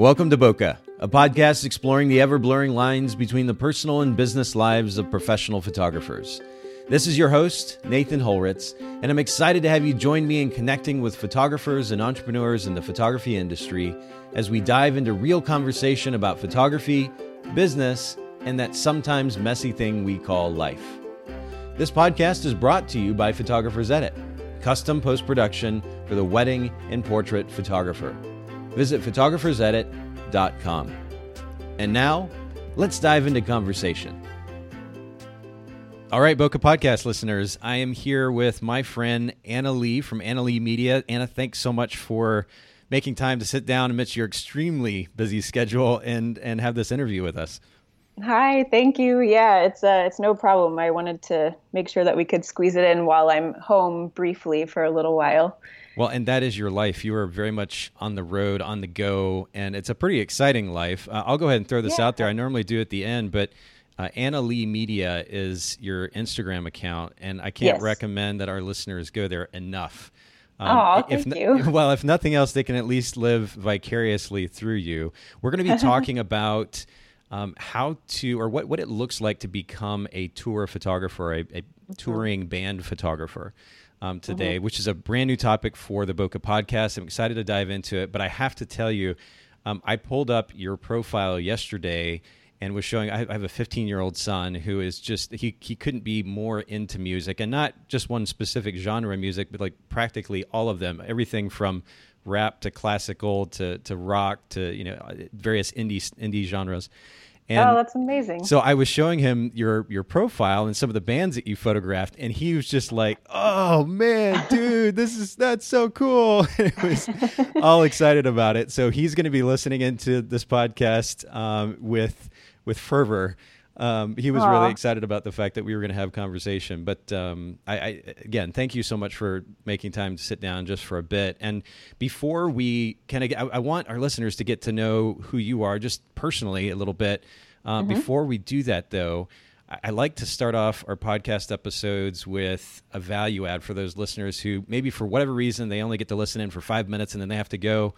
Welcome to Bokeh, a podcast exploring the ever blurring lines between the personal and business lives of professional photographers. This is your host, Nathan Holritz, and I'm excited to have you join me in connecting with photographers and entrepreneurs in the photography industry as we dive into real conversation about photography, business, and that sometimes messy thing we call life. This podcast is brought to you by Photographers Edit, custom post production for the wedding and portrait photographer. Visit photographersedit.com. And now, let's dive into conversation. All right, Bokeh Podcast listeners, I am here with my friend Anna Lee from Anna Lee Media. Anna, thanks so much for making time to sit down amidst your extremely busy schedule and and have this interview with us. Hi, thank you. Yeah, it's uh, it's no problem. I wanted to make sure that we could squeeze it in while I'm home briefly for a little while. Well, and that is your life. You are very much on the road, on the go, and it's a pretty exciting life. Uh, I'll go ahead and throw this yeah. out there. I normally do at the end, but uh, Anna Lee Media is your Instagram account, and I can't yes. recommend that our listeners go there enough. Um, oh, thank if, you. Well, if nothing else, they can at least live vicariously through you. We're going to be talking about um, how to, or what, what it looks like to become a tour photographer, a, a mm-hmm. touring band photographer um, today, mm-hmm. which is a brand new topic for the Bokeh podcast. I'm excited to dive into it, but I have to tell you, um, I pulled up your profile yesterday and was showing. I have a 15 year old son who is just he he couldn't be more into music, and not just one specific genre of music, but like practically all of them. Everything from rap to classical to to rock to you know various indie indie genres. And oh, that's amazing. So I was showing him your your profile and some of the bands that you photographed, and he was just like, "Oh man, dude, this is that's so cool!" And it was all excited about it. So he's going to be listening into this podcast um, with with fervor. Um, he was Aww. really excited about the fact that we were going to have conversation. But um, I, I, again, thank you so much for making time to sit down just for a bit. And before we kind of, I, I, want our listeners to get to know who you are just personally a little bit. Uh, mm-hmm. Before we do that, though, I, I like to start off our podcast episodes with a value add for those listeners who maybe for whatever reason they only get to listen in for five minutes and then they have to go.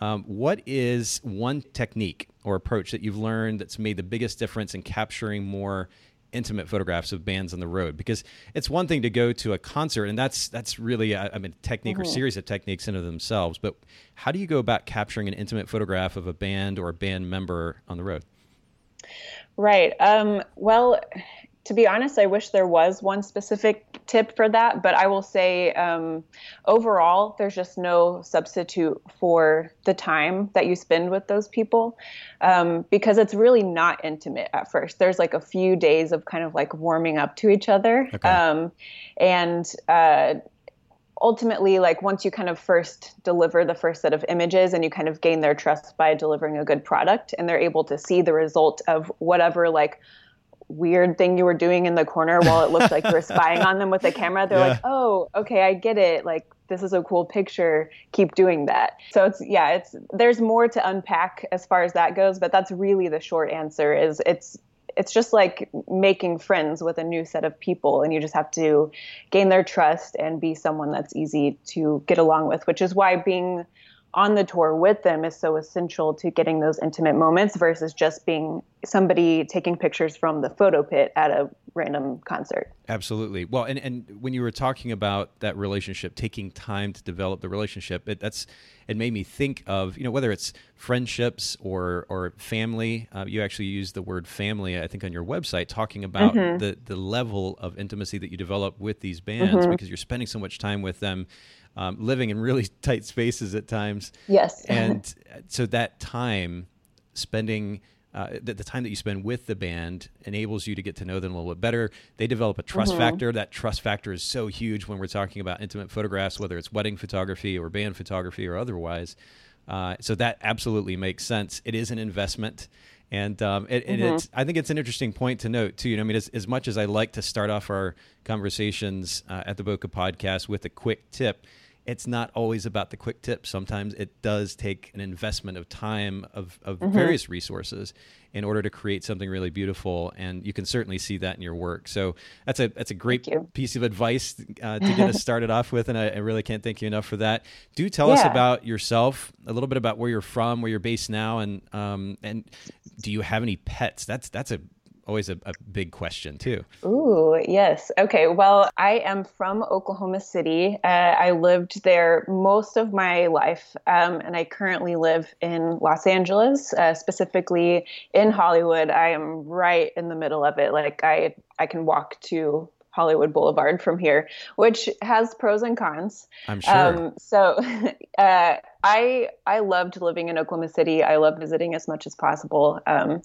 Um, what is one technique or approach that you've learned that's made the biggest difference in capturing more intimate photographs of bands on the road? Because it's one thing to go to a concert, and that's that's really a, I mean technique mm-hmm. or series of techniques in of themselves. But how do you go about capturing an intimate photograph of a band or a band member on the road? Right. Um, well, to be honest, I wish there was one specific tip for that, but I will say um, overall, there's just no substitute for the time that you spend with those people um, because it's really not intimate at first. There's like a few days of kind of like warming up to each other. Okay. Um, and uh, ultimately like once you kind of first deliver the first set of images and you kind of gain their trust by delivering a good product and they're able to see the result of whatever like weird thing you were doing in the corner while it looked like you were spying on them with the camera? They're yeah. like oh okay i get it. Like this is a cool picture. Keep doing that. So it's yeah it's there's more to unpack as far as that goes but that's really the short answer is it's it's just like making friends with a new set of people and you just have to gain their trust and be someone that's easy to get along with which is why being on the tour with them is so essential to getting those intimate moments versus just being somebody taking pictures from the photo pit at a random concert. Absolutely. Well, and, and when you were talking about that relationship, taking time to develop the relationship, it, that's it made me think of you know whether it's friendships or or family. Uh, you actually use the word family, I think, on your website, talking about mm-hmm. the the level of intimacy that you develop with these bands mm-hmm. because you're spending so much time with them um, living in really tight spaces at times. Yes. and so that time spending uh, the, the, time that you spend with the band enables you to get to know them a little bit better. They develop a trust mm-hmm. factor. That trust factor is so huge when we're talking about intimate photographs, whether it's wedding photography or band photography or otherwise. Uh, so that absolutely makes sense. It is an investment. And, um, it, mm-hmm. it's, I think it's an interesting point to note too. You know, I mean, as, as much as I like to start off our conversations uh, at the Bokeh podcast with a quick tip, it's not always about the quick tip. Sometimes it does take an investment of time of, of mm-hmm. various resources in order to create something really beautiful. And you can certainly see that in your work. So that's a that's a great piece of advice uh, to get us started off with. And I, I, really can't thank you enough for that. Do tell yeah. us about yourself, a little bit about where you're from, where you're based now, and um, and do you have any pets? That's that's a always a, a, big question too. Ooh, yes. Okay. Well, I am from Oklahoma City. Uh, I lived there most of my life, um, and I currently live in Los Angeles, uh, specifically in Hollywood. I am right in the middle of it. Like I, I can walk to Hollywood Boulevard from here, which has pros and cons. I'm sure. Um, so, uh, I I loved living in Oklahoma City. I love visiting as much as possible. Um,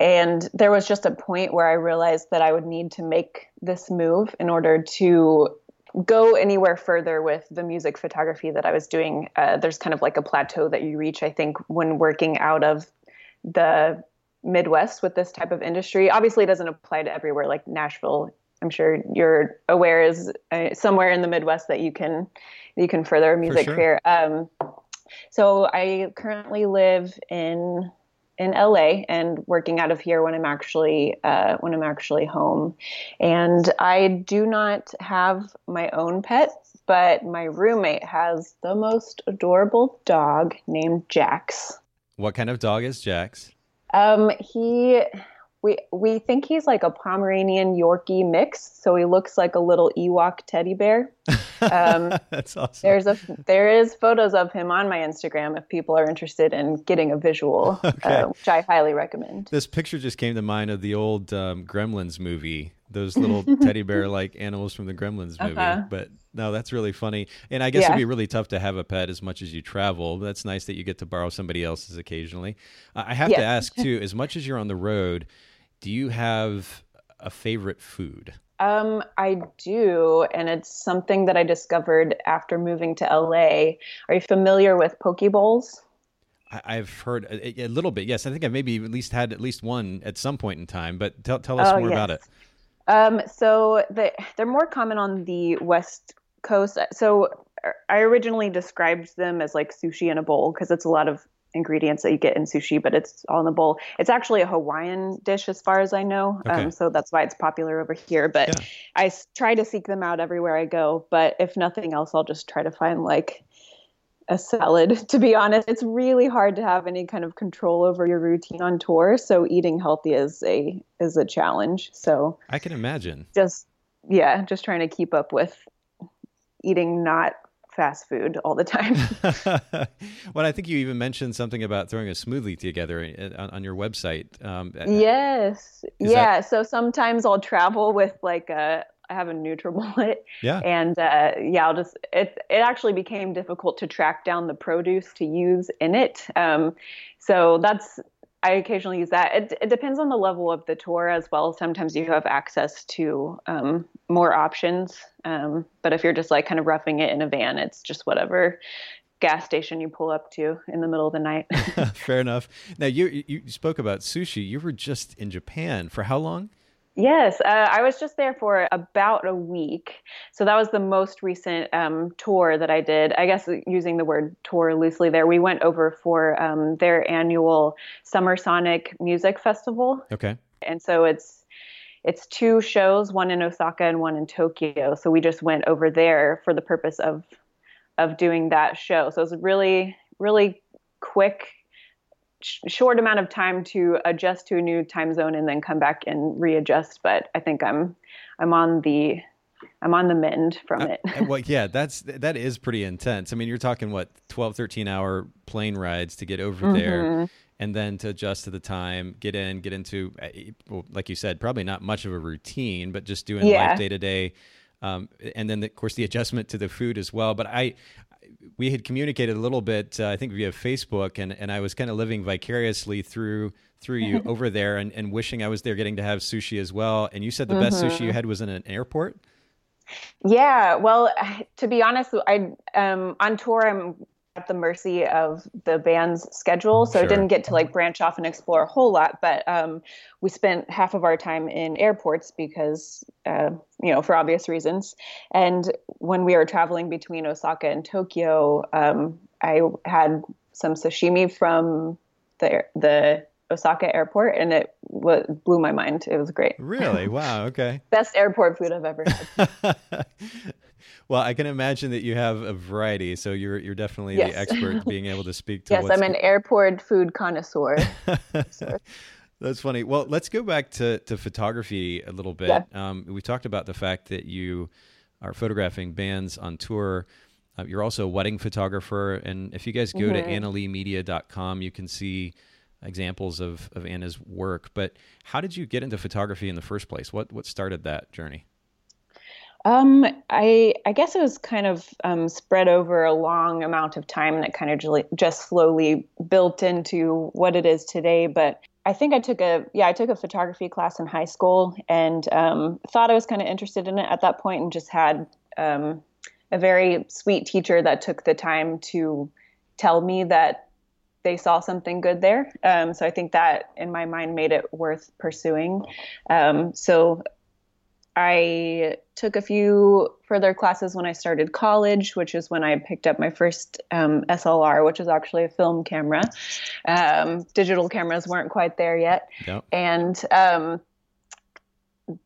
and there was just a point where I realized that I would need to make this move in order to go anywhere further with the music photography that I was doing. Uh, there's kind of like a plateau that you reach, I think, when working out of the Midwest with this type of industry. Obviously, it doesn't apply to everywhere, like Nashville. I'm sure you're aware is uh, somewhere in the Midwest that you can you can further a music sure. career. Um, so I currently live in in LA and working out of here when I'm actually uh, when I'm actually home. And I do not have my own pet, but my roommate has the most adorable dog named Jax. What kind of dog is Jax? Um, he we we think he's like a Pomeranian Yorkie mix, so he looks like a little Ewok teddy bear. Um, That's awesome. There's a there is photos of him on my Instagram if people are interested in getting a visual, okay. uh, which I highly recommend. This picture just came to mind of the old um, Gremlins movie. Those little teddy bear like animals from the Gremlins movie. Uh-huh. But no, that's really funny. And I guess yeah. it'd be really tough to have a pet as much as you travel. That's nice that you get to borrow somebody else's occasionally. I have yes. to ask too, as much as you're on the road do you have a favorite food? Um, I do, and it's something that I discovered after moving to LA. Are you familiar with poke bowls? I, have heard a, a, little bit. Yes, I think I've maybe at least had at least one at some point in time. But tell tell us oh, more yes. about it. Um, so the, they're more common on the west coast. So I originally described them as like sushi in a bowl because it's a lot of ingredients that you get in sushi, but it's all in the bowl. It's actually a Hawaiian dish, as far as I know. Okay. Um, so that's why it's popular over here. But yeah. I try to seek them out everywhere I go. But if nothing else, I'll just try to find like a salad. To be honest, it's really hard to have any kind of control over your routine on tour. So eating healthy is a is a challenge. So I can imagine. Just yeah, just trying to keep up with eating not fast food all the time. well, I think you even mentioned something about throwing a smoothie together uh, on, on your website. Um, yes. Yeah. That... So sometimes I'll travel with like a, I have a NutriBullet. Yeah. And uh, yeah, I'll just it it actually became difficult to track down the produce to use in it. Um, so that's I occasionally use that. It, it, depends on the level of the tour as well. Sometimes you have access to um, more options. Um, but if you're just like kind of roughing it in a van, it's just whatever gas station you pull up to in the middle of the night. Fair enough. Now you you spoke about sushi. You were just in Japan for how long? Yes, uh, I was just there for about a week. So that was the most recent um, tour that I did. I guess using the word tour loosely there, we went over for um, their annual Summer Sonic Music Festival. Okay. And so it's it's two shows, one in Osaka and one in Tokyo. So we just went over there for the purpose of of doing that show. So it was really really quick short amount of time to adjust to a new time zone and then come back and readjust. But I think I'm I'm on the I'm on the mend from uh, it. well, yeah, that's that is pretty intense. I mean, you're talking what 12, 13 hour plane rides to get over mm-hmm. there, and then to adjust to the time, get in, get into, uh, well, like you said, probably not much of a routine, but just doing yeah. life day to day. Um, and then, the, of course, the adjustment to the food as well. But I, we had communicated a little bit, uh, I think via Facebook, and, and I was kind of living vicariously through through you over there, and, and wishing I was there, getting to have sushi as well. And you said the mm-hmm. best sushi you mm-hmm. had was in an airport. Yeah, well, to be honest, I um, on tour I'm at the mercy of the band's schedule, so Sure. I didn't get to like branch off and explore a whole lot. But um, we spent half of our time in airports because, uh, you know, for obvious reasons. And when we were traveling between Osaka and Tokyo, um, I had some sashimi from the the Osaka airport, and it w- blew my mind. It was great. Really? Wow. Okay. Best airport food I've ever had. well, I can imagine that you have a variety, so you're you're definitely Yes. the expert being able to speak to. yes, I'm an airport food connoisseur. That's funny. Well, let's go back to, to photography a little bit. Yeah. Um, we talked about the fact that you are photographing bands on tour. Uh, you're also a wedding photographer. And if you guys go to annaleemedia.com, you can see examples of, of Anna's work. But how did you get into photography in the first place? What, what started that journey? Um, I I guess it was kind of um, spread over a long amount of time, and it kind of just, slowly built into what it is today. But I think I took a yeah I took a photography class in high school, and um, thought I was kind of interested in it at that point, and just had um, a very sweet teacher that took the time to tell me that they saw something good there. Um, so I think that in my mind made it worth pursuing. Um, so I took a few further classes when I started college, which is when I picked up my first um, SLR, which is actually a film camera. Um, digital cameras weren't quite there yet. Yep. And um,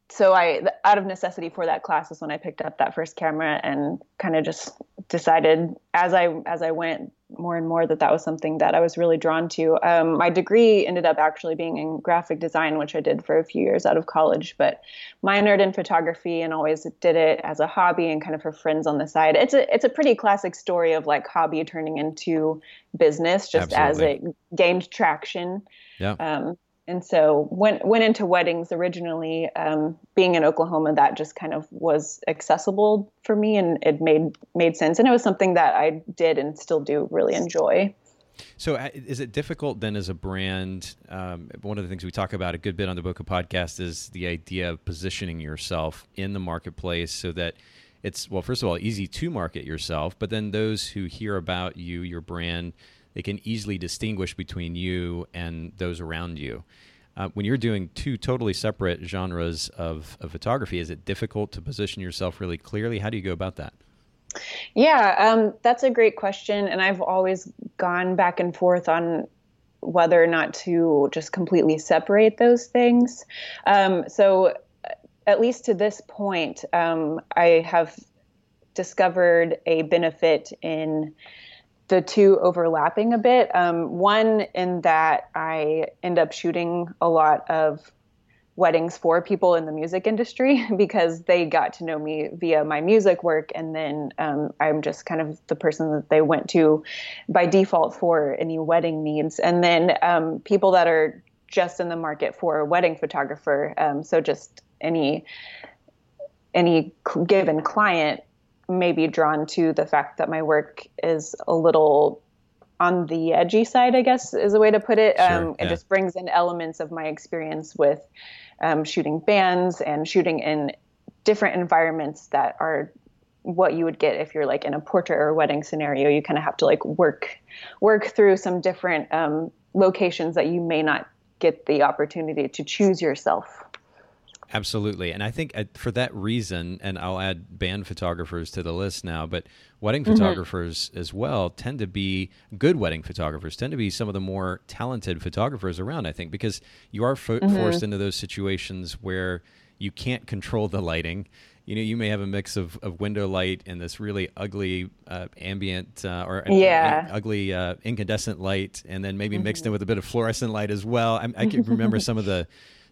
so I, out of necessity for that class, is when I picked up that first camera and kind of just decided as I as I went more and more that that was something that I was really drawn to. Um, my degree ended up actually being in graphic design, which I did for a few years out of college, but minored in photography and always did it as a hobby and kind of for friends on the side. It's a it's a pretty classic story of like hobby turning into business just as it gained traction. Yeah. Um, and so went went into weddings originally. Um, being in Oklahoma, that just kind of was accessible for me, and it made made sense. And it was something that I did and still do really enjoy. So, uh, is it difficult then as a brand? Um, one of the things we talk about a good bit on the Bokeh podcast is the idea of positioning yourself in the marketplace so that it's, well, first of all, easy to market yourself, but then those who hear about you, your brand, they can easily distinguish between you and those around you. Uh, when you're doing two totally separate genres of, of photography, is it difficult to position yourself really clearly? How do you go about that? Yeah, um, that's a great question, and I've always gone back and forth on whether or not to just completely separate those things. Um, so, at least to this point, um, I have discovered a benefit in the two overlapping a bit. Um, one, in that I end up shooting a lot of weddings for people in the music industry because they got to know me via my music work and then um, i'm just kind of the person that they went to by default for any wedding needs and then um, people that are just in the market for a wedding photographer um, so just any any given client may be drawn to the fact that my work is a little on the edgy side, I guess is a way to put it. Sure, um, yeah. It just brings in elements of my experience with um, shooting bands and shooting in different environments that are what you would get if you're like in a portrait or wedding scenario. You kind of have to like work work through some different um, locations that you may not get the opportunity to choose yourself. Absolutely. And I think uh, for that reason, and I'll add band photographers to the list now, but wedding Mm-hmm. photographers as well tend to be good wedding photographers, tend to be some of the more talented photographers around, I think, because you are fo- Mm-hmm. forced into those situations where you can't control the lighting. You know, you may have a mix of, of window light and this really ugly uh, ambient uh, or Yeah. Mm-hmm. ugly uh, incandescent light, and then maybe mixed in with a bit of fluorescent light as well. I, I can remember some of the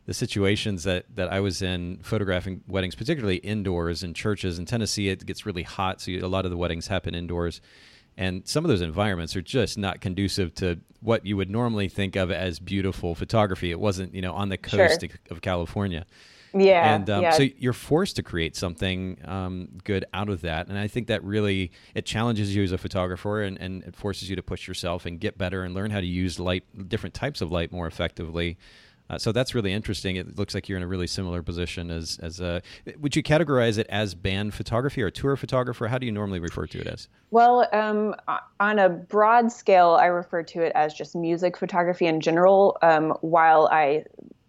the situations that, that I was in photographing weddings, particularly indoors in churches in Tennessee, it gets really hot, so you, a lot of the weddings happen indoors, and some of those environments are just not conducive to what you would normally think of as beautiful photography. It wasn't, you know, on the coast Sure. of California, Yeah. and um, yeah. so you're forced to create something um, good out of that, and I think that really it challenges you as a photographer, and, and it forces you to push yourself and get better and learn how to use light, different types of light more effectively Uh, so that's really interesting. It looks like you're in a really similar position as as a. Would you categorize it as band photography or tour photographer? How do you normally refer to it as? Well, um, on a broad scale, I refer to it as just music photography in general. Um, while I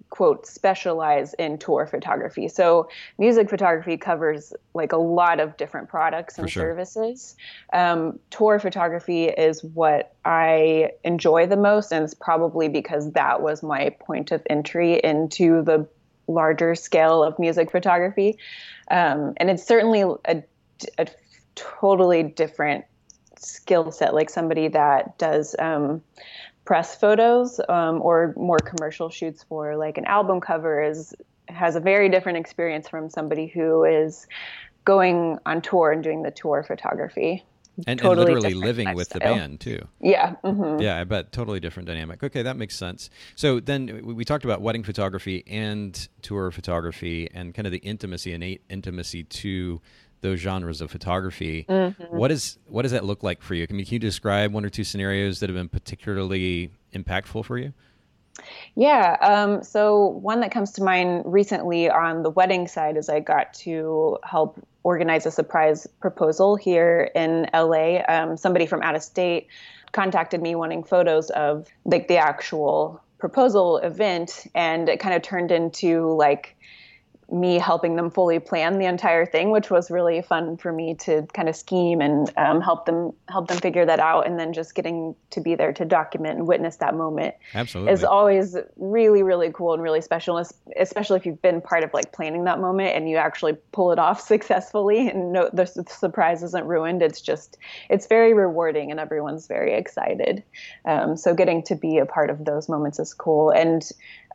quote specialize in tour photography. So music photography covers like a lot of different products and sure. services. Um, tour photography is what I enjoy the most, and it's probably because that was my point of entry into the larger scale of music photography. Um, and it's certainly a, a totally different skill set, like somebody that does. Um, press photos um, or more commercial shoots for like an album cover is has a very different experience from somebody who is going on tour and doing the tour photography. And, totally and literally living lifestyle. with the band too. Yeah. Mm-hmm. Yeah, I bet totally different dynamic. Okay, that makes sense. So then we talked about wedding photography and tour photography and kind of the intimacy, innate intimacy to those genres of photography. Mm-hmm. What is what does that look like for you? I mean, can you describe one or two scenarios that have been particularly impactful for you? Yeah. Um, so one that comes to mind recently on the wedding side is I got to help organize a surprise proposal here in LA. Um, somebody from out of state contacted me wanting photos of like the actual proposal event, and it kind of turned into like me helping them fully plan the entire thing, which was really fun for me to kind of scheme and um, help them help them figure that out, and then just getting to be there to document and witness that moment Absolutely. is always really really cool and really special, especially if you've been part of like planning that moment and you actually pull it off successfully and no, the surprise isn't ruined. It's just it's very rewarding and everyone's very excited. Um, so getting to be a part of those moments is cool, and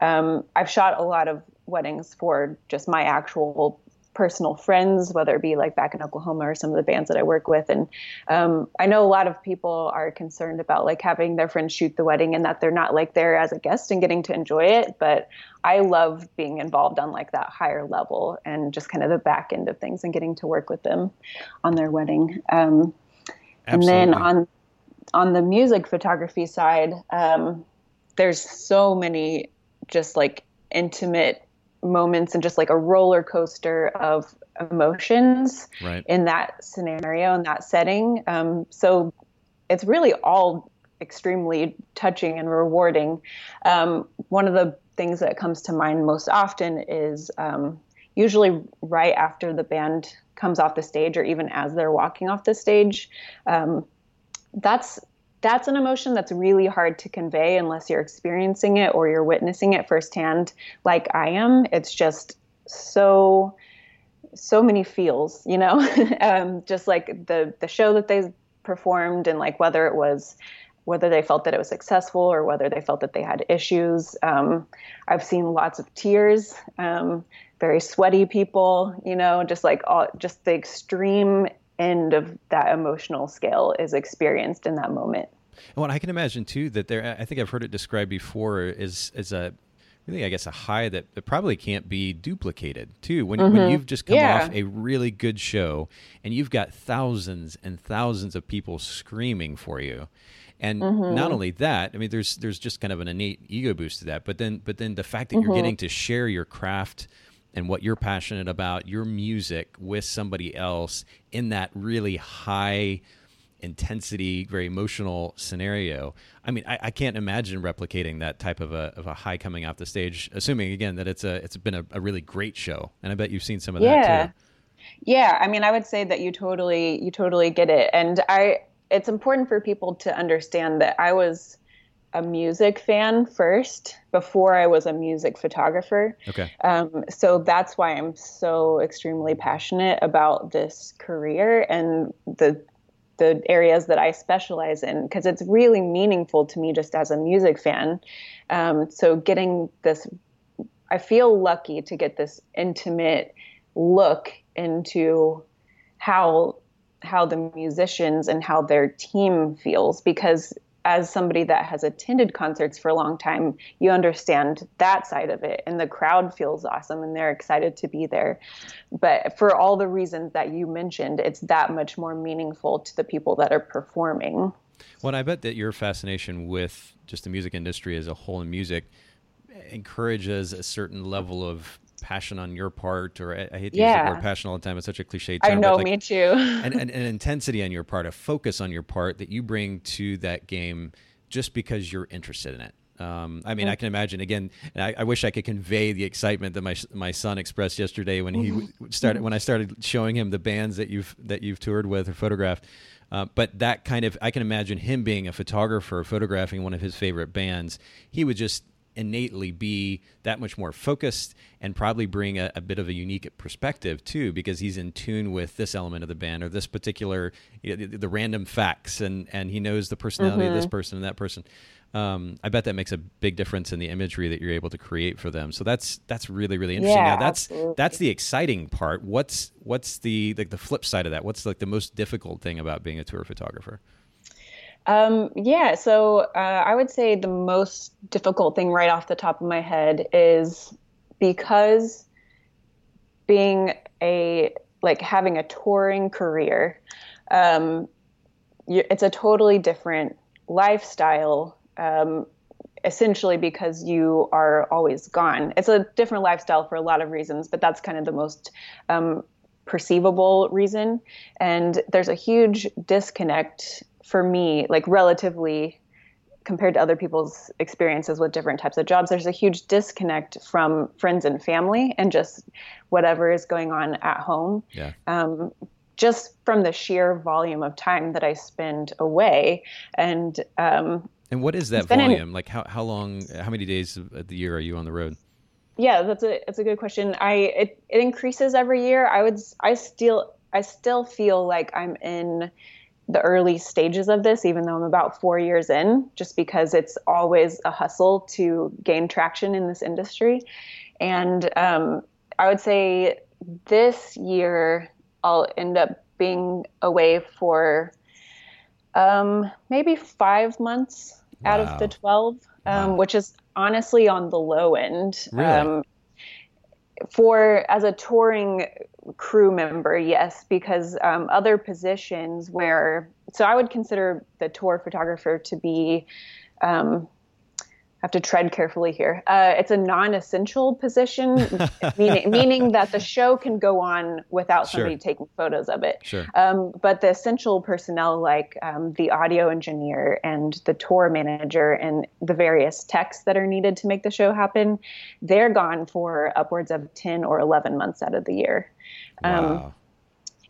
um, I've shot a lot of weddings for just my actual personal friends, whether it be like back in Oklahoma or some of the bands that I work with. And um, I know a lot of people are concerned about like having their friends shoot the wedding and that they're not like there as a guest and getting to enjoy it. But I love being involved on like that higher level and just kind of the back end of things and getting to work with them on their wedding. Um, and then on on the music photography side, um, there's so many just like intimate moments and just like a roller coaster of emotions right. in that scenario in that setting. Um, so it's really all extremely touching and rewarding. Um, one of the things that comes to mind most often is um, usually right after the band comes off the stage or even as they're walking off the stage. Um, that's that's an emotion that's really hard to convey unless you're experiencing it or you're witnessing it firsthand like I am. It's just so so many feels, you know, um, just like the the show that they performed and like whether it was whether they felt that it was successful or whether they felt that they had issues. Um, I've seen lots of tears, um, very sweaty people, you know, just like all, just the extreme end of that emotional scale is experienced in that moment. Well, I can imagine too that there. I think I've heard it described before as as a really, I guess, a high that, that probably can't be duplicated too. When mm-hmm. when you've just come yeah. off a really good show and you've got thousands and thousands of people screaming for you. And mm-hmm. not only that, I mean, there's there's just kind of an innate ego boost to that. But then, but then the fact that mm-hmm. you're getting to share your craft and what you're passionate about, your music with somebody else in that really high intensity, very emotional scenario. I mean, I, I, can't imagine replicating that type of a of a high coming off the stage, assuming again that it's a it's been a, a really great show, and I bet you've seen some of yeah. that too. Yeah, I mean, I would say that you totally you totally get it, and I it's important for people to understand that I was a music fan first before I was a music photographer. Okay. Um, so that's why I'm so extremely passionate about this career and the the areas that I specialize in because it's really meaningful to me just as a music fan. Um, so getting this, I feel lucky to get this intimate look into how how the musicians and how their team feels because as somebody that has attended concerts for a long time, you understand that side of it. And the crowd feels awesome and they're excited to be there. But for all the reasons that you mentioned, it's that much more meaningful to the people that are performing. Well, I bet that your fascination with just the music industry as a whole and music encourages a certain level of passion on your part, or I, I hate to Yeah. use the word passion all the time. It's such a cliche term. I know, like, me too. and, and, and intensity on your part, a focus on your part that you bring to that game just because you're interested in it. Um, I mean, I can imagine again, and I, I wish I could convey the excitement that my my son expressed yesterday when he started when I started showing him the bands that you've that you've toured with or photographed. Uh, but that kind of, I can imagine him being a photographer, photographing one of his favorite bands. He would just innately be that much more focused and probably bring a, a bit of a unique perspective too because he's in tune with this element of the band or this particular you know, the, the random facts and and he knows the personality of this person and that person um, I bet that makes a big difference in the imagery that you're able to create for them. So that's that's really really interesting. Yeah, now that's absolutely. that's the exciting part. What's what's the like the flip side of that? What's like the most difficult thing about being a tour photographer? Um, yeah, so uh, I would say the most difficult thing right off the top of my head is because being a like having a touring career, um, you, it's a totally different lifestyle. Um, essentially because you are always gone. It's a different lifestyle for a lot of reasons, but that's kind of the most um, perceivable reason. And there's a huge disconnect for me, like relatively compared to other people's experiences with different types of jobs. There's a huge disconnect from friends and family and just whatever is going on at home. Yeah. Um, just from the sheer volume of time that I spend away. And um, And what is that It's in- volume? like how how long how many days of the year are you on the road? Yeah, that's a that's a good question. I it, it increases every year. I would I still I still feel like I'm in the early stages of this, even though I'm about four years in, just because it's always a hustle to gain traction in this industry. And um, I would say this year I'll end up being away for um, maybe five months out of the 12, um, Wow. which is honestly on the low end. Really? For as a touring crew member, yes, because um, other positions where, so I would consider the tour photographer to be, um, have to tread carefully here. Uh, it's a non-essential position, meaning, meaning that the show can go on without Sure. somebody taking photos of it. Sure. Um, but the essential personnel, like um, the audio engineer and the tour manager and the various techs that are needed to make the show happen, they're gone for upwards of 10 or 11 months out of the year. Um, Wow.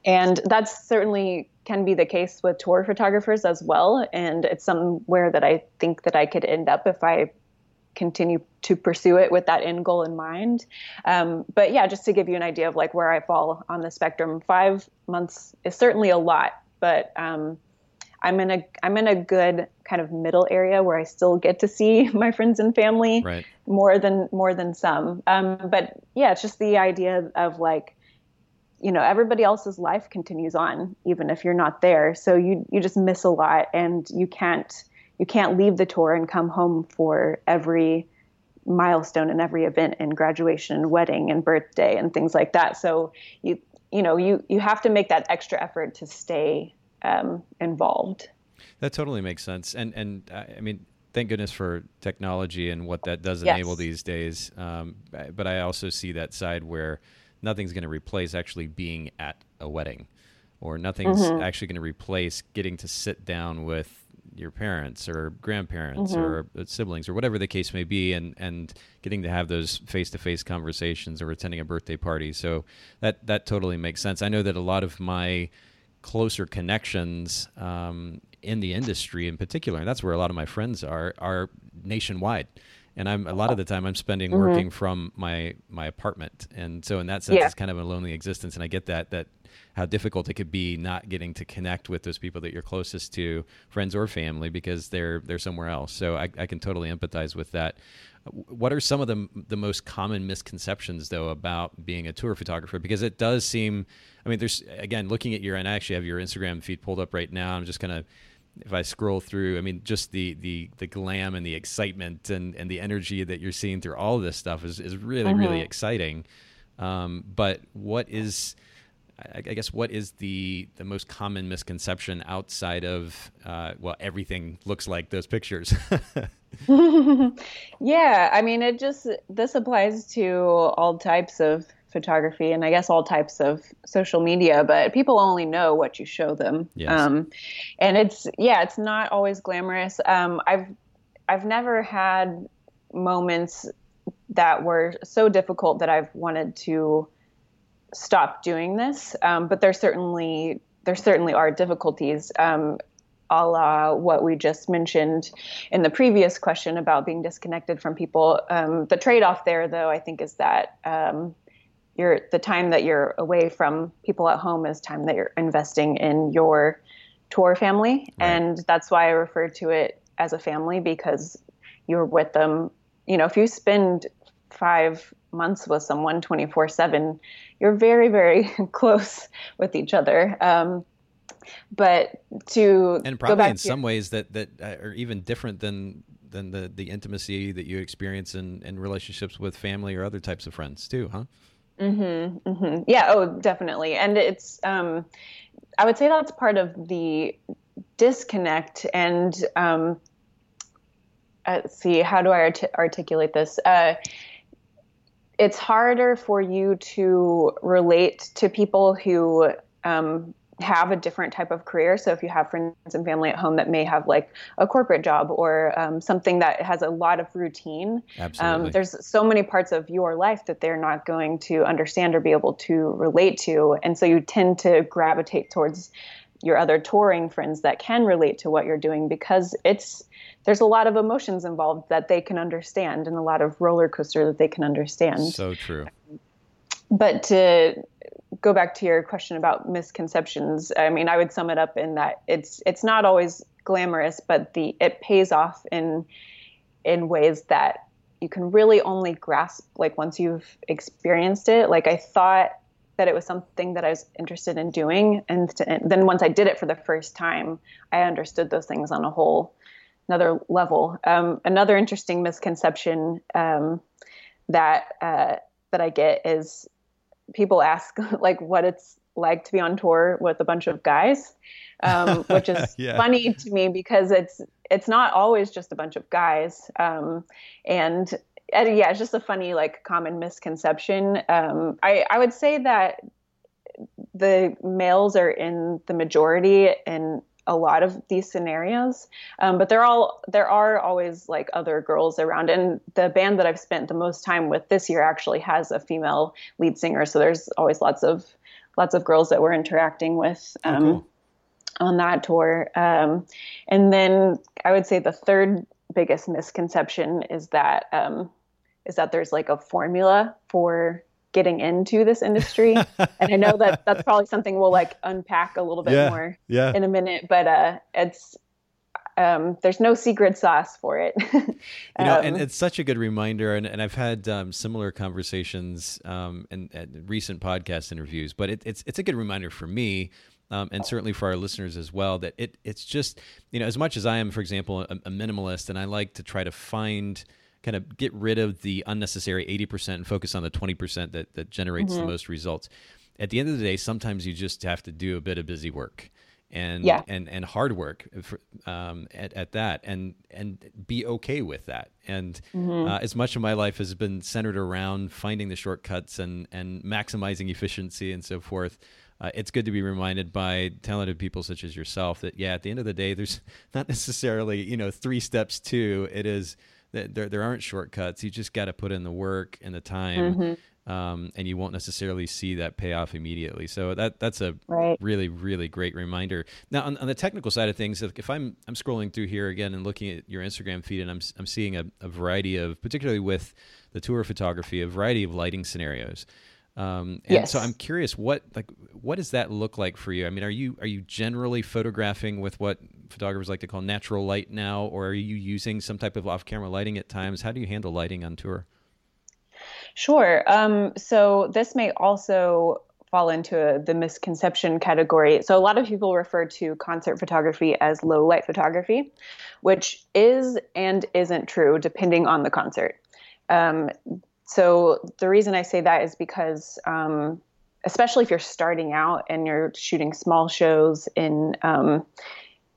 and that's certainly can be the case with tour photographers as well. And it's somewhere that I think that I could end up if I continue to pursue it with that end goal in mind. Um, but yeah, just to give you an idea of like where I fall on the spectrum, five months is certainly a lot, but um, I'm in a I'm in a good kind of middle area where I still get to see my friends and family Right. more than more than some. Um, but yeah, it's just the idea of like, you know, everybody else's life continues on even if you're not there. So you you just miss a lot, and you can't you can't leave the tour and come home for every milestone and every event and graduation and wedding and birthday and things like that. So you you know you you have to make that extra effort to stay um, involved. That totally makes sense. And and I mean, thank goodness for technology and what that does Yes. enable these days. Um, but I also see that side where nothing's going to replace actually being at a wedding, or nothing's Mm-hmm. actually going to replace getting to sit down with your parents or grandparents Mm-hmm. or siblings or whatever the case may be and and getting to have those face-to-face conversations or attending a birthday party. So that that totally makes sense. I know that a lot of my closer connections um, in the industry in particular and that's where a lot of my friends are are nationwide. And i'm a lot of the time i'm spending working from my my apartment. And so in that sense Yeah. it's kind of a lonely existence. And i get that that how difficult it could be not getting to connect with those people that you're closest to friends or family because they're they're somewhere else. So i, I can totally empathize with that. What are some of the the most common misconceptions though about being a tour photographer? Because it does seem i mean there's again looking at your and i actually have your instagram feed pulled up right now. I'm just gonna if I scroll through, I mean, just the the the glam and the excitement and and the energy that you're seeing through all this stuff is is really really exciting. Um, but what is I, I guess what is the the most common misconception outside of uh, well everything looks like those pictures? yeah, I mean, it just this applies to all types of photography and I guess all types of social media, but people only know what you show them. Yes. Um, and it's yeah, it's not always glamorous. Um, I've I've never had moments that were so difficult that I've wanted to stop doing this. Um, but there certainly there certainly are difficulties. Um, a la what we just mentioned in the previous question about being disconnected from people. Um, the trade off there, though, I think, is that um, you're, the time that you're away from people at home is time that you're investing in your tour family. Right. And that's why I refer to it as a family because you're with them. You know, if you spend five months with someone 24 7, you're very, very close with each other. Um, but to and probably in some ways that that uh, are even different than than the the intimacy that you experience in in relationships with family or other types of friends too, huh? Mm-hmm, mm-hmm. Yeah. Oh, definitely. And it's, um, I would say that's part of the disconnect. And um, uh, let's see, how do I art- articulate this? Uh, it's harder for you to relate to people who um, have a different type of career. So if you have friends and family at home that may have like a corporate job or um, something that has a lot of routine, um, there's so many parts of your life that they're not going to understand or be able to relate to, and so you tend to gravitate towards your other touring friends that can relate to what you're doing because it's there's a lot of emotions involved that they can understand and a lot of roller coaster that they can understand so true. but to go back to your question about misconceptions, I mean, I would sum it up in that it's it's not always glamorous, but the it pays off in in ways that you can really only grasp like once you've experienced it. Like I thought that it was something that I was interested in doing, and, to, and then once I did it for the first time, I understood those things on a whole another level. Um, another interesting misconception um, that uh, that I get is people ask like what it's like to be on tour with a bunch of guys, um, which is Yeah. funny to me because it's it's not always just a bunch of guys, um, and, and yeah, it's just a funny like common misconception. Um, I I would say that the males are in the majority in a lot of these scenarios um, but there all there are always like other girls around and the band that i've spent the most time with this year actually has a female lead singer so there's always lots of lots of girls that we're interacting with Oh, um, cool. on that tour um, and then i would say the third biggest misconception is that um, is that there's like a formula for getting into this industry and i know that that's probably something we'll like unpack a little bit Yeah. more Yeah. in a minute, but uh, it's um, there's no secret sauce for it. You know, and Um, it's such a good reminder, and, and I've had um, similar conversations um, in, in recent podcast interviews. But it, it's it's a good reminder for me, um, and certainly for our listeners as well, that it it's just you know as much as I am, for example, a, a minimalist, and I like to try to find kind of get rid of the unnecessary eighty percent and focus on the twenty percent that that generates the most results. At the end of the day, sometimes you just have to do a bit of busy work and Yeah. and and hard work for, um, at, at that and and be okay with that and uh, as much of my life has been centered around finding the shortcuts and and maximizing efficiency and so forth uh, it's good to be reminded by talented people such as yourself that yeah at the end of the day there's not necessarily you know three steps to it is there, there aren't shortcuts. You just got to put in the work and the time um, and you won't necessarily see that payoff immediately. So that that's a Right. really really great reminder. Now on, on the technical side of things if, if i'm i'm scrolling through here again and looking at your instagram feed and i'm, I'm seeing a, a variety of particularly with the tour photography a variety of lighting scenarios um, and so i'm curious what like what does that look like for you i mean are you are you generally photographing with what photographers like to call natural light now or are you using some type of off-camera lighting at times how do you handle lighting on tour Sure. Um, so this may also fall into a, the misconception category. So a lot of people refer to concert photography as low light photography, which is and isn't true depending on the concert. Um, so the reason I say that is because, um, especially if you're starting out and you're shooting small shows in um,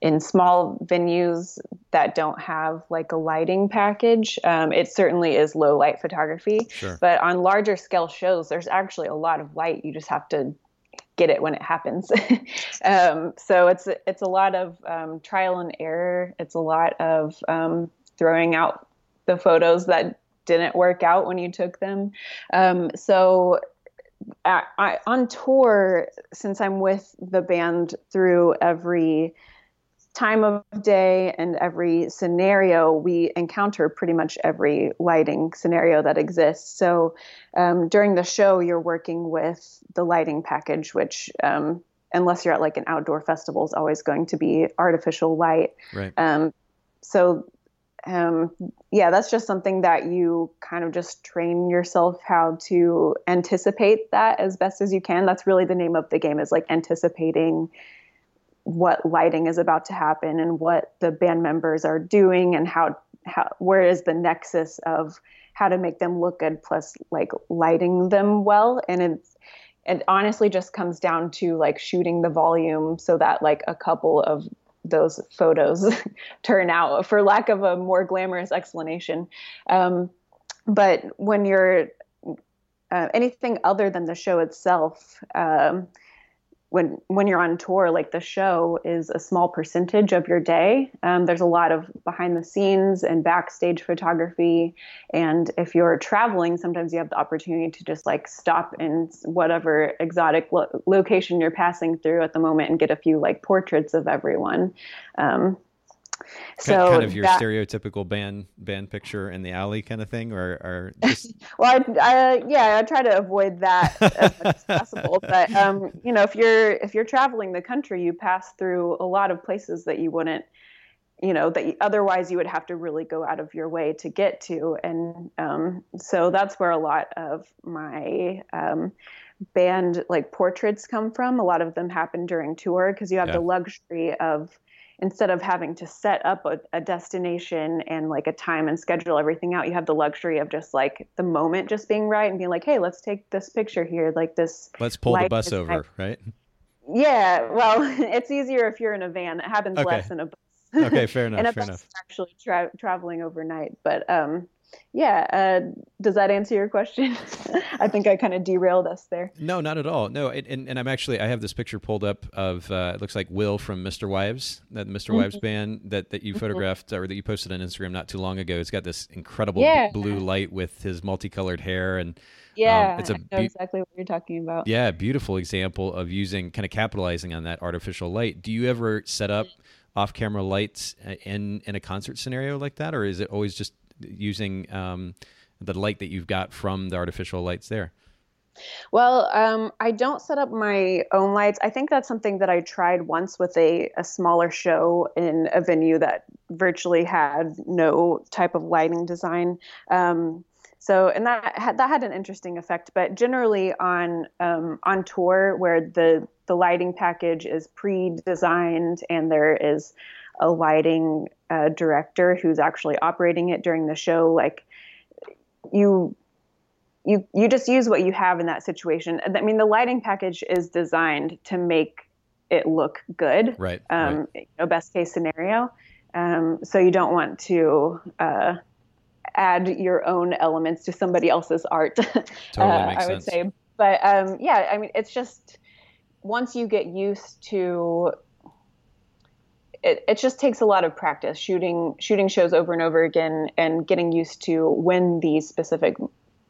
in small venues that don't have like a lighting package, um, it certainly is low light photography. Sure. But on larger scale shows, there's actually a lot of light. You just have to get it when it happens. um, so it's it's a lot of um, trial and error. It's a lot of um, throwing out the photos that didn't work out when you took them. Um, so I, I, on tour, since I'm with the band through every time of day and every scenario, we encounter pretty much every lighting scenario that exists. So um, during the show, you're working with the lighting package, which um, unless you're at like an outdoor festival, is always going to be artificial light. Right. Um, so um, yeah, that's just something that you kind of just train yourself how to anticipate that as best as you can. That's really the name of the game is like anticipating what lighting is about to happen and what the band members are doing and how how where is the nexus of how to make them look good plus like lighting them well and it's it honestly just comes down to like shooting the volume so that like a couple of those photos turn out, for lack of a more glamorous explanation. Um, but when you're uh, anything other than the show itself, um, when when you're on tour, like the show is a small percentage of your day. Um, there's a lot of behind the scenes and backstage photography, and if you're traveling, sometimes you have the opportunity to just like stop in whatever exotic lo- location you're passing through at the moment and get a few like portraits of everyone. Um, so kind of your that, stereotypical band band picture in the alley kind of thing, or, or just... well, I, I, yeah, I try to avoid that as much as possible. But um, you know, if you're if you're traveling the country, you pass through a lot of places that you wouldn't, you know, that you, otherwise you would have to really go out of your way to get to, and um, so that's where a lot of my um, band like portraits come from. A lot of them happen during tour because you have yeah. the luxury of instead of having to set up a, a, destination and like a time and schedule everything out, you have the luxury of just like the moment just being right and being like, hey, let's take this picture here. Like this. Let's pull the bus over, right? Yeah. Well, it's easier if you're in a van. It happens okay. less in a bus. okay, fair enough. and a fair bus enough. actually tra- traveling overnight, but um, yeah uh, does that answer your question i think i kind of derailed us there no not at all no it, and, and i'm actually i have this picture pulled up of uh, it looks like will from MisterWives that mr mm-hmm. wives band that, that you mm-hmm. photographed or that you posted on instagram not too long ago it's got this incredible yeah. b- blue light with his multicolored hair and yeah um, it's a be- exactly what you're talking about yeah beautiful example of using kind of capitalizing on that artificial light do you ever set up off camera lights uh, in in a concert scenario like that or is it always just using um, the light that you've got from the artificial lights there? Well, um, I don't set up my own lights. I think that's something that I tried once with a, a smaller show in a venue that virtually had no type of lighting design. Um, so, and that had, that had an interesting effect. But generally, on um, on tour, where the the lighting package is pre-designed and there is a lighting uh, director who's actually operating it during the show like you you you just use what you have in that situation i mean the lighting package is designed to make it look good right, um, right. You know, best case scenario um, so you don't want to uh, add your own elements to somebody else's art totally uh, makes i would sense. say but um, yeah i mean it's just once you get used to it, it just takes a lot of practice shooting shooting shows over and over again and getting used to when these specific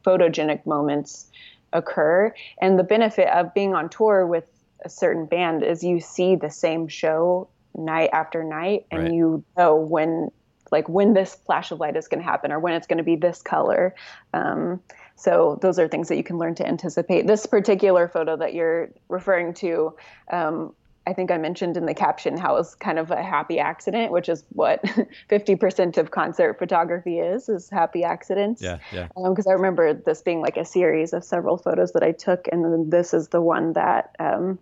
photogenic moments occur. And the benefit of being on tour with a certain band is you see the same show night after night and right. you know when like when this flash of light is going to happen or when it's going to be this color. Um, so those are things that you can learn to anticipate. This particular photo that you're referring to um, I think I mentioned in the caption how it was kind of a happy accident, which is what 50% of concert photography is, is happy accidents. Yeah, yeah. Because um, I remember this being like a series of several photos that I took, and then this is the one that um,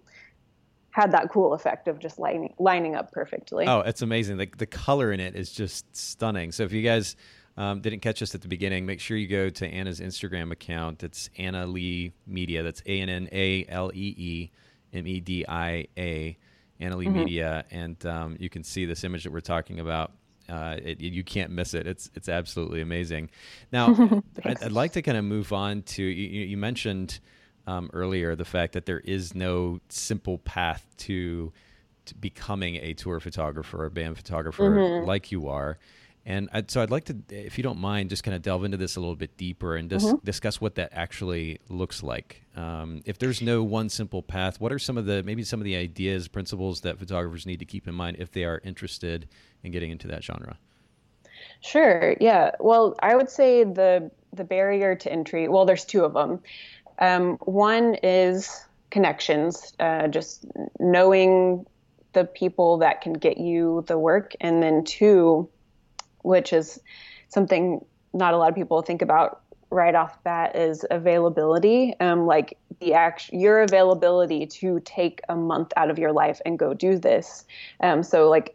had that cool effect of just lining lining up perfectly. Oh, it's amazing. The the color in it is just stunning. So if you guys um, didn't catch us at the beginning, make sure you go to Anna's Instagram account. It's Annalee Media. That's A N N A L E E M E D I A. Annalee Mhm. Media, and um, you can see this image that we're talking about. Uh, it, you can't miss it. It's it's absolutely amazing. Now, I'd, I'd like to kind of move on to you, you mentioned um, earlier the fact that there is no simple path to, to becoming a tour photographer or band photographer Mhm. like you are. And I'd, so I'd like to, if you don't mind, just kind of delve into this a little bit deeper and dis- Mhm. discuss what that actually looks like. Um, if there's no one simple path, what are some of the maybe some of the ideas, principles that photographers need to keep in mind if they are interested in getting into that genre? Sure. Yeah. Well, I would say the the barrier to entry. Well, there's two of them. Um, one is connections, uh, just knowing the people that can get you the work, and then two, which is something not a lot of people think about right off bat, is availability. Um, like the act, your availability to take a month out of your life and go do this. Um, so like.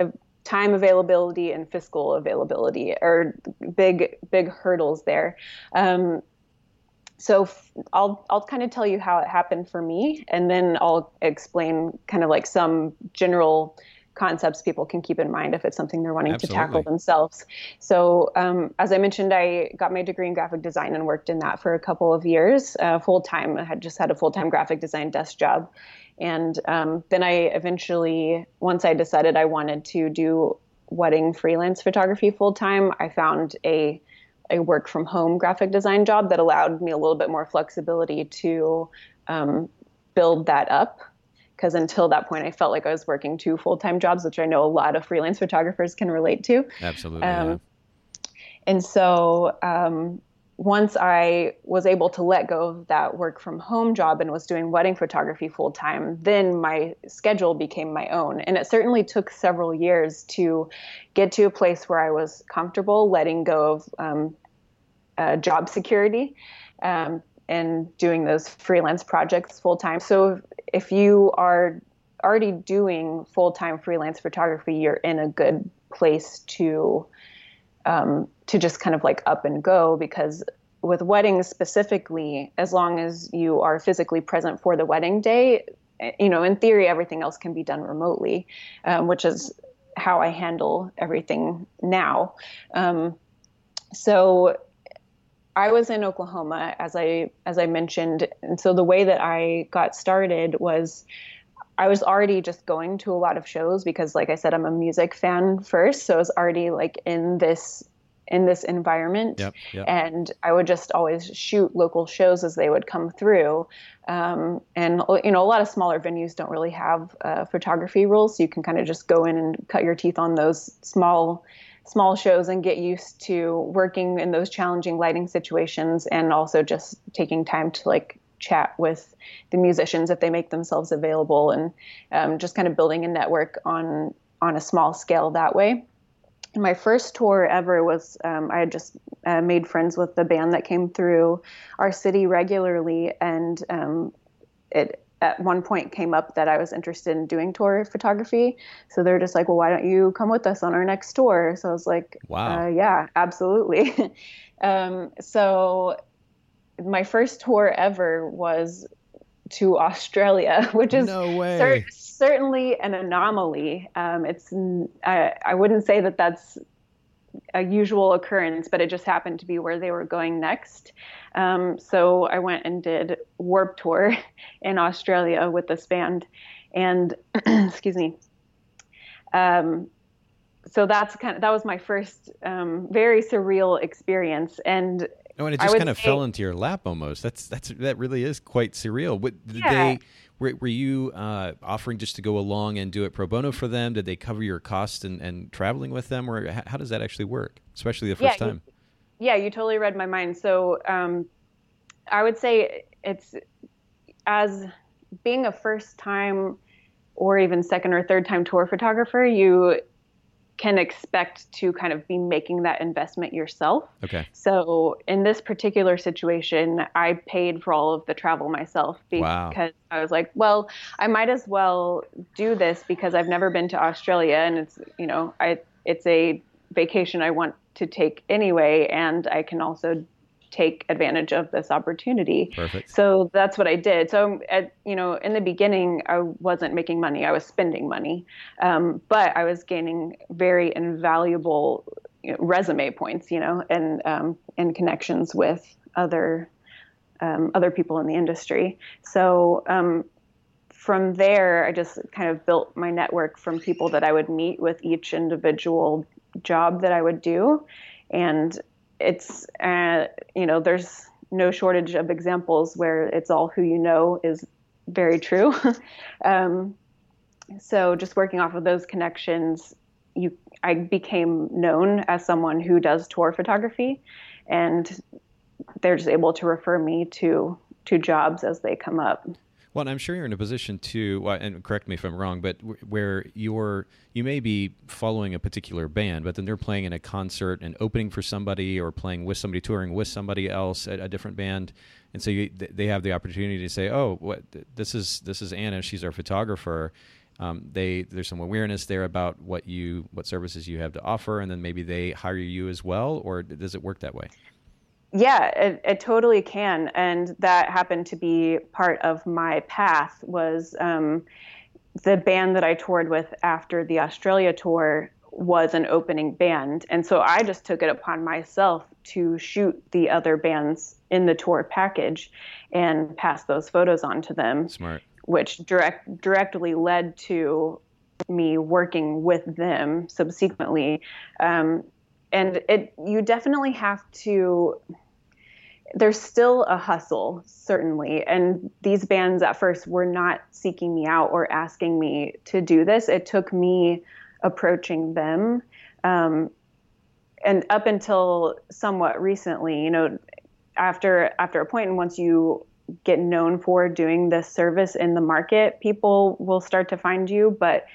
time availability and fiscal availability are big big hurdles there um, so f- I'll I'll kind of tell you how it happened for me, and then I'll explain kind of like some general concepts people can keep in mind if it's something they're wanting to tackle themselves. So um, as I mentioned, I got my degree in graphic design and worked in that for a couple of years uh, full time. I had just had a full time graphic design desk job, and um, then I eventually, once I decided I wanted to do wedding freelance photography full time, I found a a work from home graphic design job that allowed me a little bit more flexibility to um, build that up. Because until that point, I felt like I was working two full time jobs, which I know a lot of freelance photographers can relate to. Absolutely. Um, yeah. And so um, once I was able to let go of that work from home job and was doing wedding photography full time, then my schedule became my own. And it certainly took several years to get to a place where I was comfortable letting go of um, uh, job security um, and doing those freelance projects full time. So if you are already doing full time freelance photography, you're in a good place to um, to just kind of like up and go because with weddings specifically, as long as you are physically present for the wedding day, you know, in theory, everything else can be done remotely, um, which is how I handle everything now. Um, so I was in Oklahoma, as I as I mentioned, and so the way that I got started was I was already just going to a lot of shows because, like I said, I'm a music fan first, so I was already like in this in this environment, Yep. Yep. and I would just always shoot local shows as they would come through. Um, and you know, a lot of smaller venues don't really have uh, photography rules, so you can kind of just go in and cut your teeth on those small small shows and get used to working in those challenging lighting situations and also just taking time to like chat with the musicians if they make themselves available and um, just kind of building a network on on a small scale that way. My first tour ever was um, I had just uh, made friends with the band that came through our city regularly, and um, it at one point came up that I was interested in doing tour photography. So they're just like, "Well, why don't you come with us on our next tour?" So I was like, Wow. uh, yeah, absolutely." um, so my first tour ever was to Australia, which is no way. cer- certainly an anomaly. Um, it's n- I, I wouldn't say that that's a usual occurrence, but it just happened to be where they were going next. Um, so I went and did Warped Tour in Australia with this band, and excuse me. Um, so that's kind of that was my first um, very surreal experience, and Oh, and it just kind of say- fell into your lap almost. That's that's that really is quite surreal. What did Yeah. they were, were you uh, offering just to go along and do it pro bono for them? Did they cover your costs and, and traveling with them, or how does that actually work? Especially the Yeah, first you- time. yeah, you totally read my mind. So um, I would say it's as being a first time or even second or third time tour photographer, you can expect to kind of be making that investment yourself. Okay. So in this particular situation, I paid for all of the travel myself because Wow. I was like, well, I might as well do this because I've never been to Australia and it's, you know, I it's a vacation I want to take anyway and I can also take advantage of this opportunity. Perfect. So that's what I did. So at you know in the beginning I wasn't making money. I was spending money, um, but I was gaining very invaluable you know, resume points. You know, and um, and connections with other um, other people in the industry. So um, from there, I just kind of built my network from people that I would meet with each individual job that I would do, and it's uh, you know there's no shortage of examples where it's all who you know is very true. um, so just working off of those connections, you I became known as someone who does tour photography, and they're just able to refer me to to jobs as they come up. Well, I'm sure you're in a position to, and correct me if I'm wrong, but where you're, you may be following a particular band, but then they're playing in a concert and opening for somebody, or playing with somebody, touring with somebody else at a different band, and so you, they have the opportunity to say, "Oh, what this is this is Anna, she's our photographer." Um, they there's some awareness there about what you what services you have to offer, and then maybe they hire you as well, or does it work that way? Yeah it, it totally can and that happened to be part of my path was um, the band that i toured with after the australia tour was an opening band and so i just took it upon myself to shoot the other bands in the tour package and pass those photos on to them smart. which direct directly led to me working with them subsequently. Um, and it you definitely have to there's still a hustle certainly. And these bands at first were not seeking me out or asking me to do this. It took me approaching them. Um, and up until somewhat recently you know after after a point and once you get known for doing this service in the market people will start to find you. But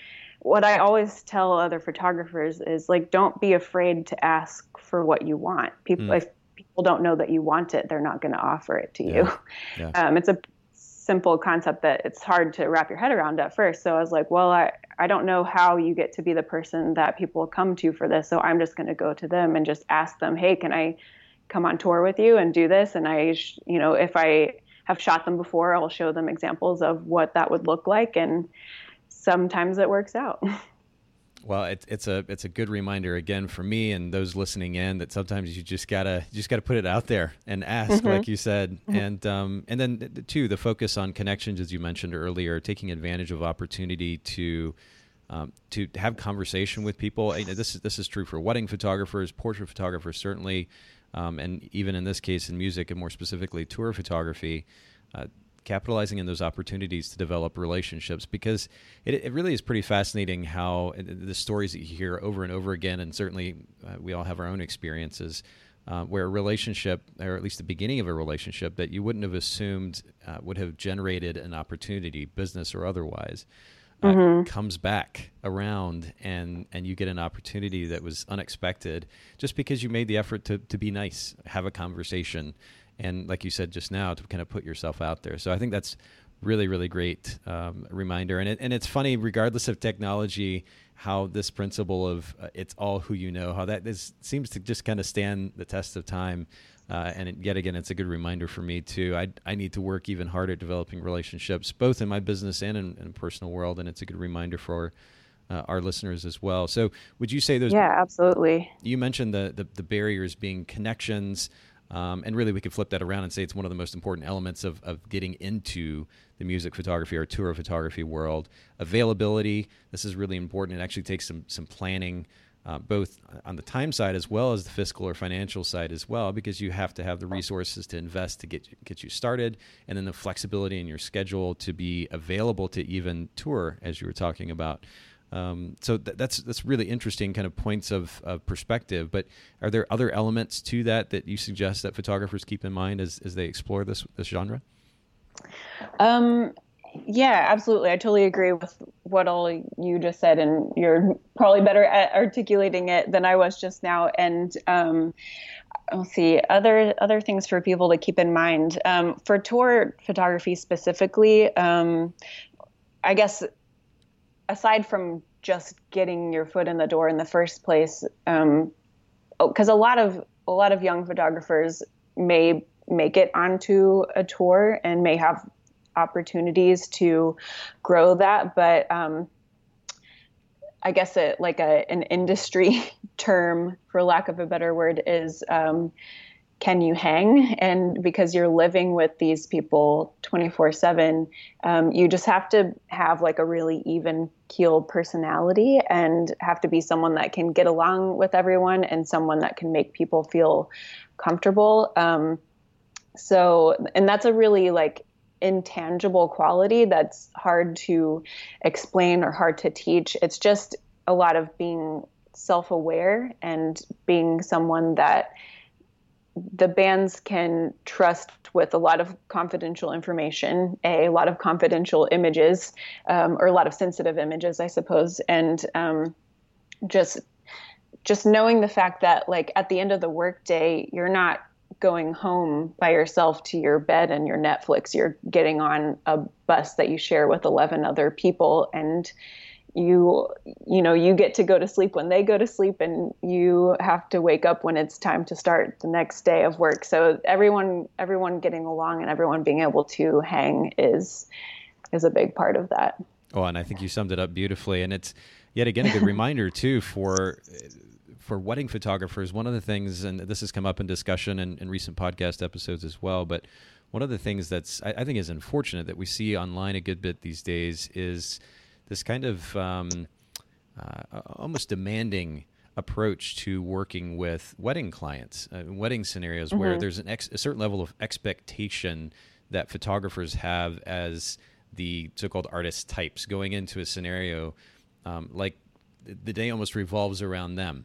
what I always tell other photographers is like, don't be afraid to ask for what you want. People, mm. if people don't know that you want it, they're not going to offer it to yeah. you. Yeah. Um, it's a simple concept that it's hard to wrap your head around at first. So I was like, well, I, I don't know how you get to be the person that people come to for this. So I'm just going to go to them and just ask them, hey, can I come on tour with you and do this? And I, you know, if I have shot them before, I'll show them examples of what that would look like. And sometimes it works out. Well, it's it's a it's a good reminder again for me and those listening in that sometimes you just gotta you just gotta put it out there and ask, mm-hmm. like you said, mm-hmm. and um, and then too the focus on connections as you mentioned earlier, taking advantage of opportunity to um, to have conversation with people. This is this is true for wedding photographers, portrait photographers, certainly, um, and even in this case in music and more specifically tour photography. Uh, capitalizing in those opportunities to develop relationships because it, it really is pretty fascinating how the stories that you hear over and over again, and certainly uh, we all have our own experiences. Uh, where a relationship, or at least the beginning of a relationship, that you wouldn't have assumed uh, would have generated an opportunity, business or otherwise, uh, mm-hmm. comes back around, and and you get an opportunity that was unexpected, just because you made the effort to to be nice, have a conversation, and like you said just now, to kind of put yourself out there. So I think that's really really great um, reminder, and it, and it's funny regardless of technology how this principle of uh, it's all who you know how that is, seems to just kind of stand the test of time. Uh, and it, yet again, it's a good reminder for me too. I, I need to work even harder developing relationships, both in my business and in, in personal world. And it's a good reminder for uh, our listeners as well. So, would you say those? Yeah, absolutely. You mentioned the the, the barriers being connections, um, and really, we could flip that around and say it's one of the most important elements of, of getting into the music photography or tour photography world. Availability, this is really important. It actually takes some, some planning, uh, both on the time side as well as the fiscal or financial side as well, because you have to have the resources to invest to get, get you started, and then the flexibility in your schedule to be available to even tour, as you were talking about. Um, so th- that's that's really interesting kind of points of, of, perspective. But are there other elements to that that you suggest that photographers keep in mind as, as they explore this this genre? Um, yeah, absolutely. I totally agree with what all you just said, and you're probably better at articulating it than I was just now. And um, let's see other other things for people to keep in mind um, for tour photography specifically. Um, I guess aside from just getting your foot in the door in the first place, because um, oh, a lot of a lot of young photographers may make it onto a tour and may have opportunities to grow that. But um, I guess it like a an industry term, for lack of a better word, is um, can you hang? And because you're living with these people 24 um, 7, you just have to have like a really even keeled personality and have to be someone that can get along with everyone and someone that can make people feel comfortable. Um, so, and that's a really like intangible quality that's hard to explain or hard to teach. It's just a lot of being self aware and being someone that the bands can trust with a lot of confidential information, a, lot of confidential images, um, or a lot of sensitive images, I suppose, and um, just just knowing the fact that like at the end of the workday, you're not going home by yourself to your bed and your Netflix. You're getting on a bus that you share with 11 other people and you you know you get to go to sleep when they go to sleep and you have to wake up when it's time to start the next day of work. So everyone everyone getting along and everyone being able to hang is is a big part of that. Oh and i think you summed it up beautifully. And it's yet again a good reminder too for for wedding photographers, one of the things, and this has come up in discussion in, in recent podcast episodes as well, but one of the things that's I, I, think is unfortunate that we see online a good bit these days is this kind of um, uh, almost demanding approach to working with wedding clients, uh, wedding scenarios mm-hmm. where there's an ex- a certain level of expectation that photographers have as the so-called artist types going into a scenario um, like the day almost revolves around them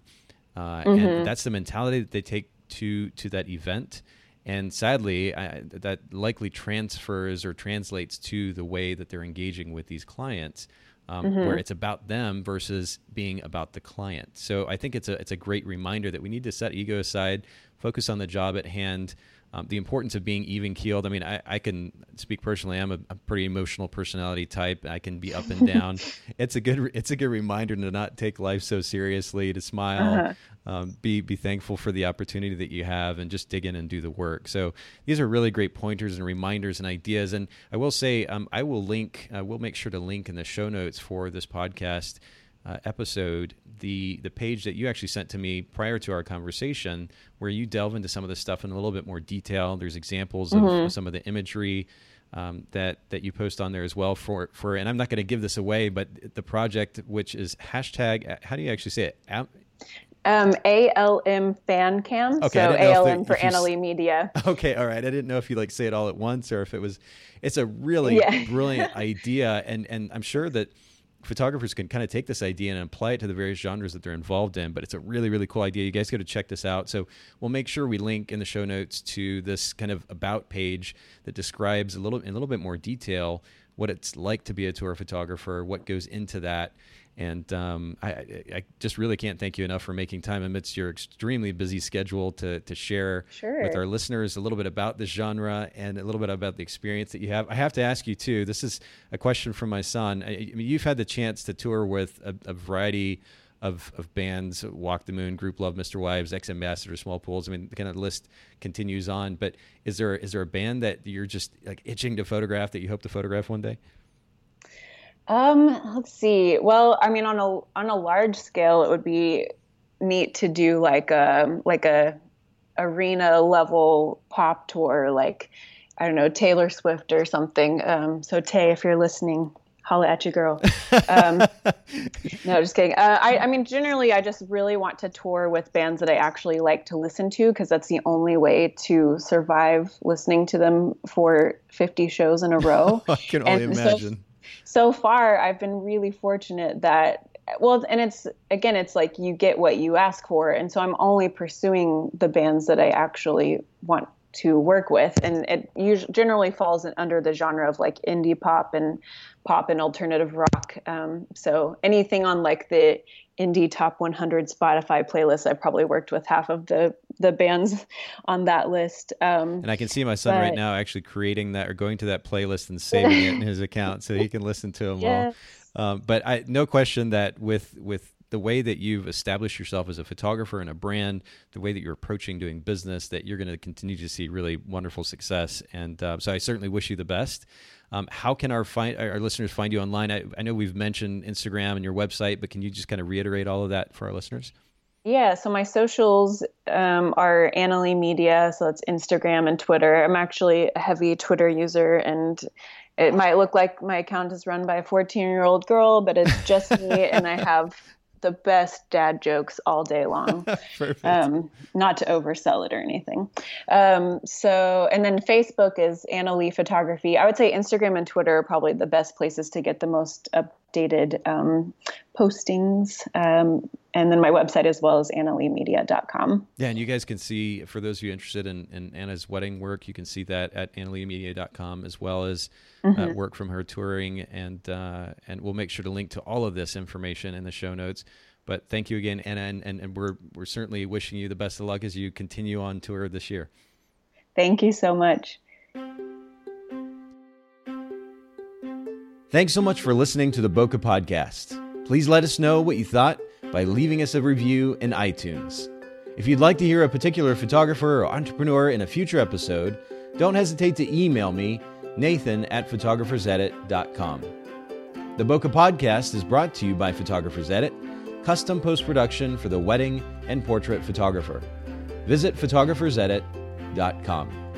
uh, mm-hmm. and that's the mentality that they take to to that event. And sadly, I, that likely transfers or translates to the way that they're engaging with these clients, um, mm-hmm. where it's about them versus being about the client. So I think it's a it's a great reminder that we need to set ego aside, focus on the job at hand, um, the importance of being even keeled. I mean, I, I can speak personally. I'm a, a, pretty emotional personality type. I can be up and down. it's a good it's a good reminder to not take life so seriously. To smile, uh-huh. Um, be be thankful for the opportunity that you have, and just dig in and do the work. So these are really great pointers and reminders and ideas. And I will say, um, I will link. Uh, we'll make sure to link in the show notes for this podcast uh, episode the the page that you actually sent to me prior to our conversation, where you delve into some of the stuff in a little bit more detail. There's examples mm-hmm. of some of the imagery um, that that you post on there as well for for. And I'm not going to give this away, but the project, which is hashtag, how do you actually say it? Um, ALM fan cam. Okay, so ALM for Annalee Media. Okay, all right. I didn't know if you like say it all at once or if it was. It's a really yeah. brilliant idea, and and I'm sure that photographers can kind of take this idea and apply it to the various genres that they're involved in. But it's a really, really cool idea. You guys got to check this out. So we'll make sure we link in the show notes to this kind of about page that describes a little in a little bit more detail what it's like to be a tour photographer, what goes into that, and um, I, I, just really can't thank you enough for making time amidst your extremely busy schedule to, to share sure. with our listeners a little bit about this genre and a little bit about the experience that you have. I have to ask you, too, this is a question from my son. I, I mean, you've had the chance to tour with a, a variety of, of bands Walk the Moon, Group Love, MisterWives, X Ambassador, Smallpools. I mean, the kind of list continues on. But is there is there a band that you're just like itching to photograph that you hope to photograph one day? Um, let's see. Well, I mean, on a on a large scale, it would be neat to do like a like a arena level pop tour, like I don't know Taylor Swift or something. Um, so Tay, if you're listening, holla at you, girl. Um, no, just kidding. Uh, I, I mean, generally, I just really want to tour with bands that I actually like to listen to because that's the only way to survive listening to them for 50 shows in a row. I can only and imagine. So, so far I've been really fortunate that well and it's again it's like you get what you ask for. And so I'm only pursuing the bands that I actually want to work with. And it usually generally falls under the genre of like indie pop and pop and alternative rock. Um, so anything on like the indie top 100 spotify playlist I've probably worked with half of the the bands on that list um, and i can see my son but, right now actually creating that or going to that playlist and saving it in his account so he can listen to them yes. all um, but I, no question that with with the way that you've established yourself as a photographer and a brand, the way that you're approaching doing business, that you're going to continue to see really wonderful success. And uh, so I certainly wish you the best. Um, how can our find our listeners find you online? I, I know we've mentioned Instagram and your website, but can you just kind of reiterate all of that for our listeners? Yeah, so my socials um, are Annalee Media, so that's Instagram and Twitter. I'm actually a heavy Twitter user, and it might look like my account is run by a 14 year old girl, but it's just me, and I have the best dad jokes all day long. um, not to oversell it or anything. Um, so, and then Facebook is Annalee Photography. I would say Instagram and Twitter are probably the best places to get the most updated um, postings. Um, and then my website as well is annaleemedia.com. Yeah, and you guys can see, for those of you interested in, in Anna's wedding work, you can see that at annaleemedia.com as well as uh, mm-hmm. uh, work from her touring. And, uh, and we'll make sure to link to all of this information in the show notes. But thank you again, Anna, and, and, and we're, we're certainly wishing you the best of luck as you continue on tour this year. Thank you so much. Thanks so much for listening to the Bokeh Podcast. Please let us know what you thought by leaving us a review in iTunes. If you'd like to hear a particular photographer or entrepreneur in a future episode, don't hesitate to email me, nathan at photographersedit.com. The Bokeh Podcast is brought to you by Photographers Edit, custom post production for the wedding and portrait photographer. Visit photographersedit.com.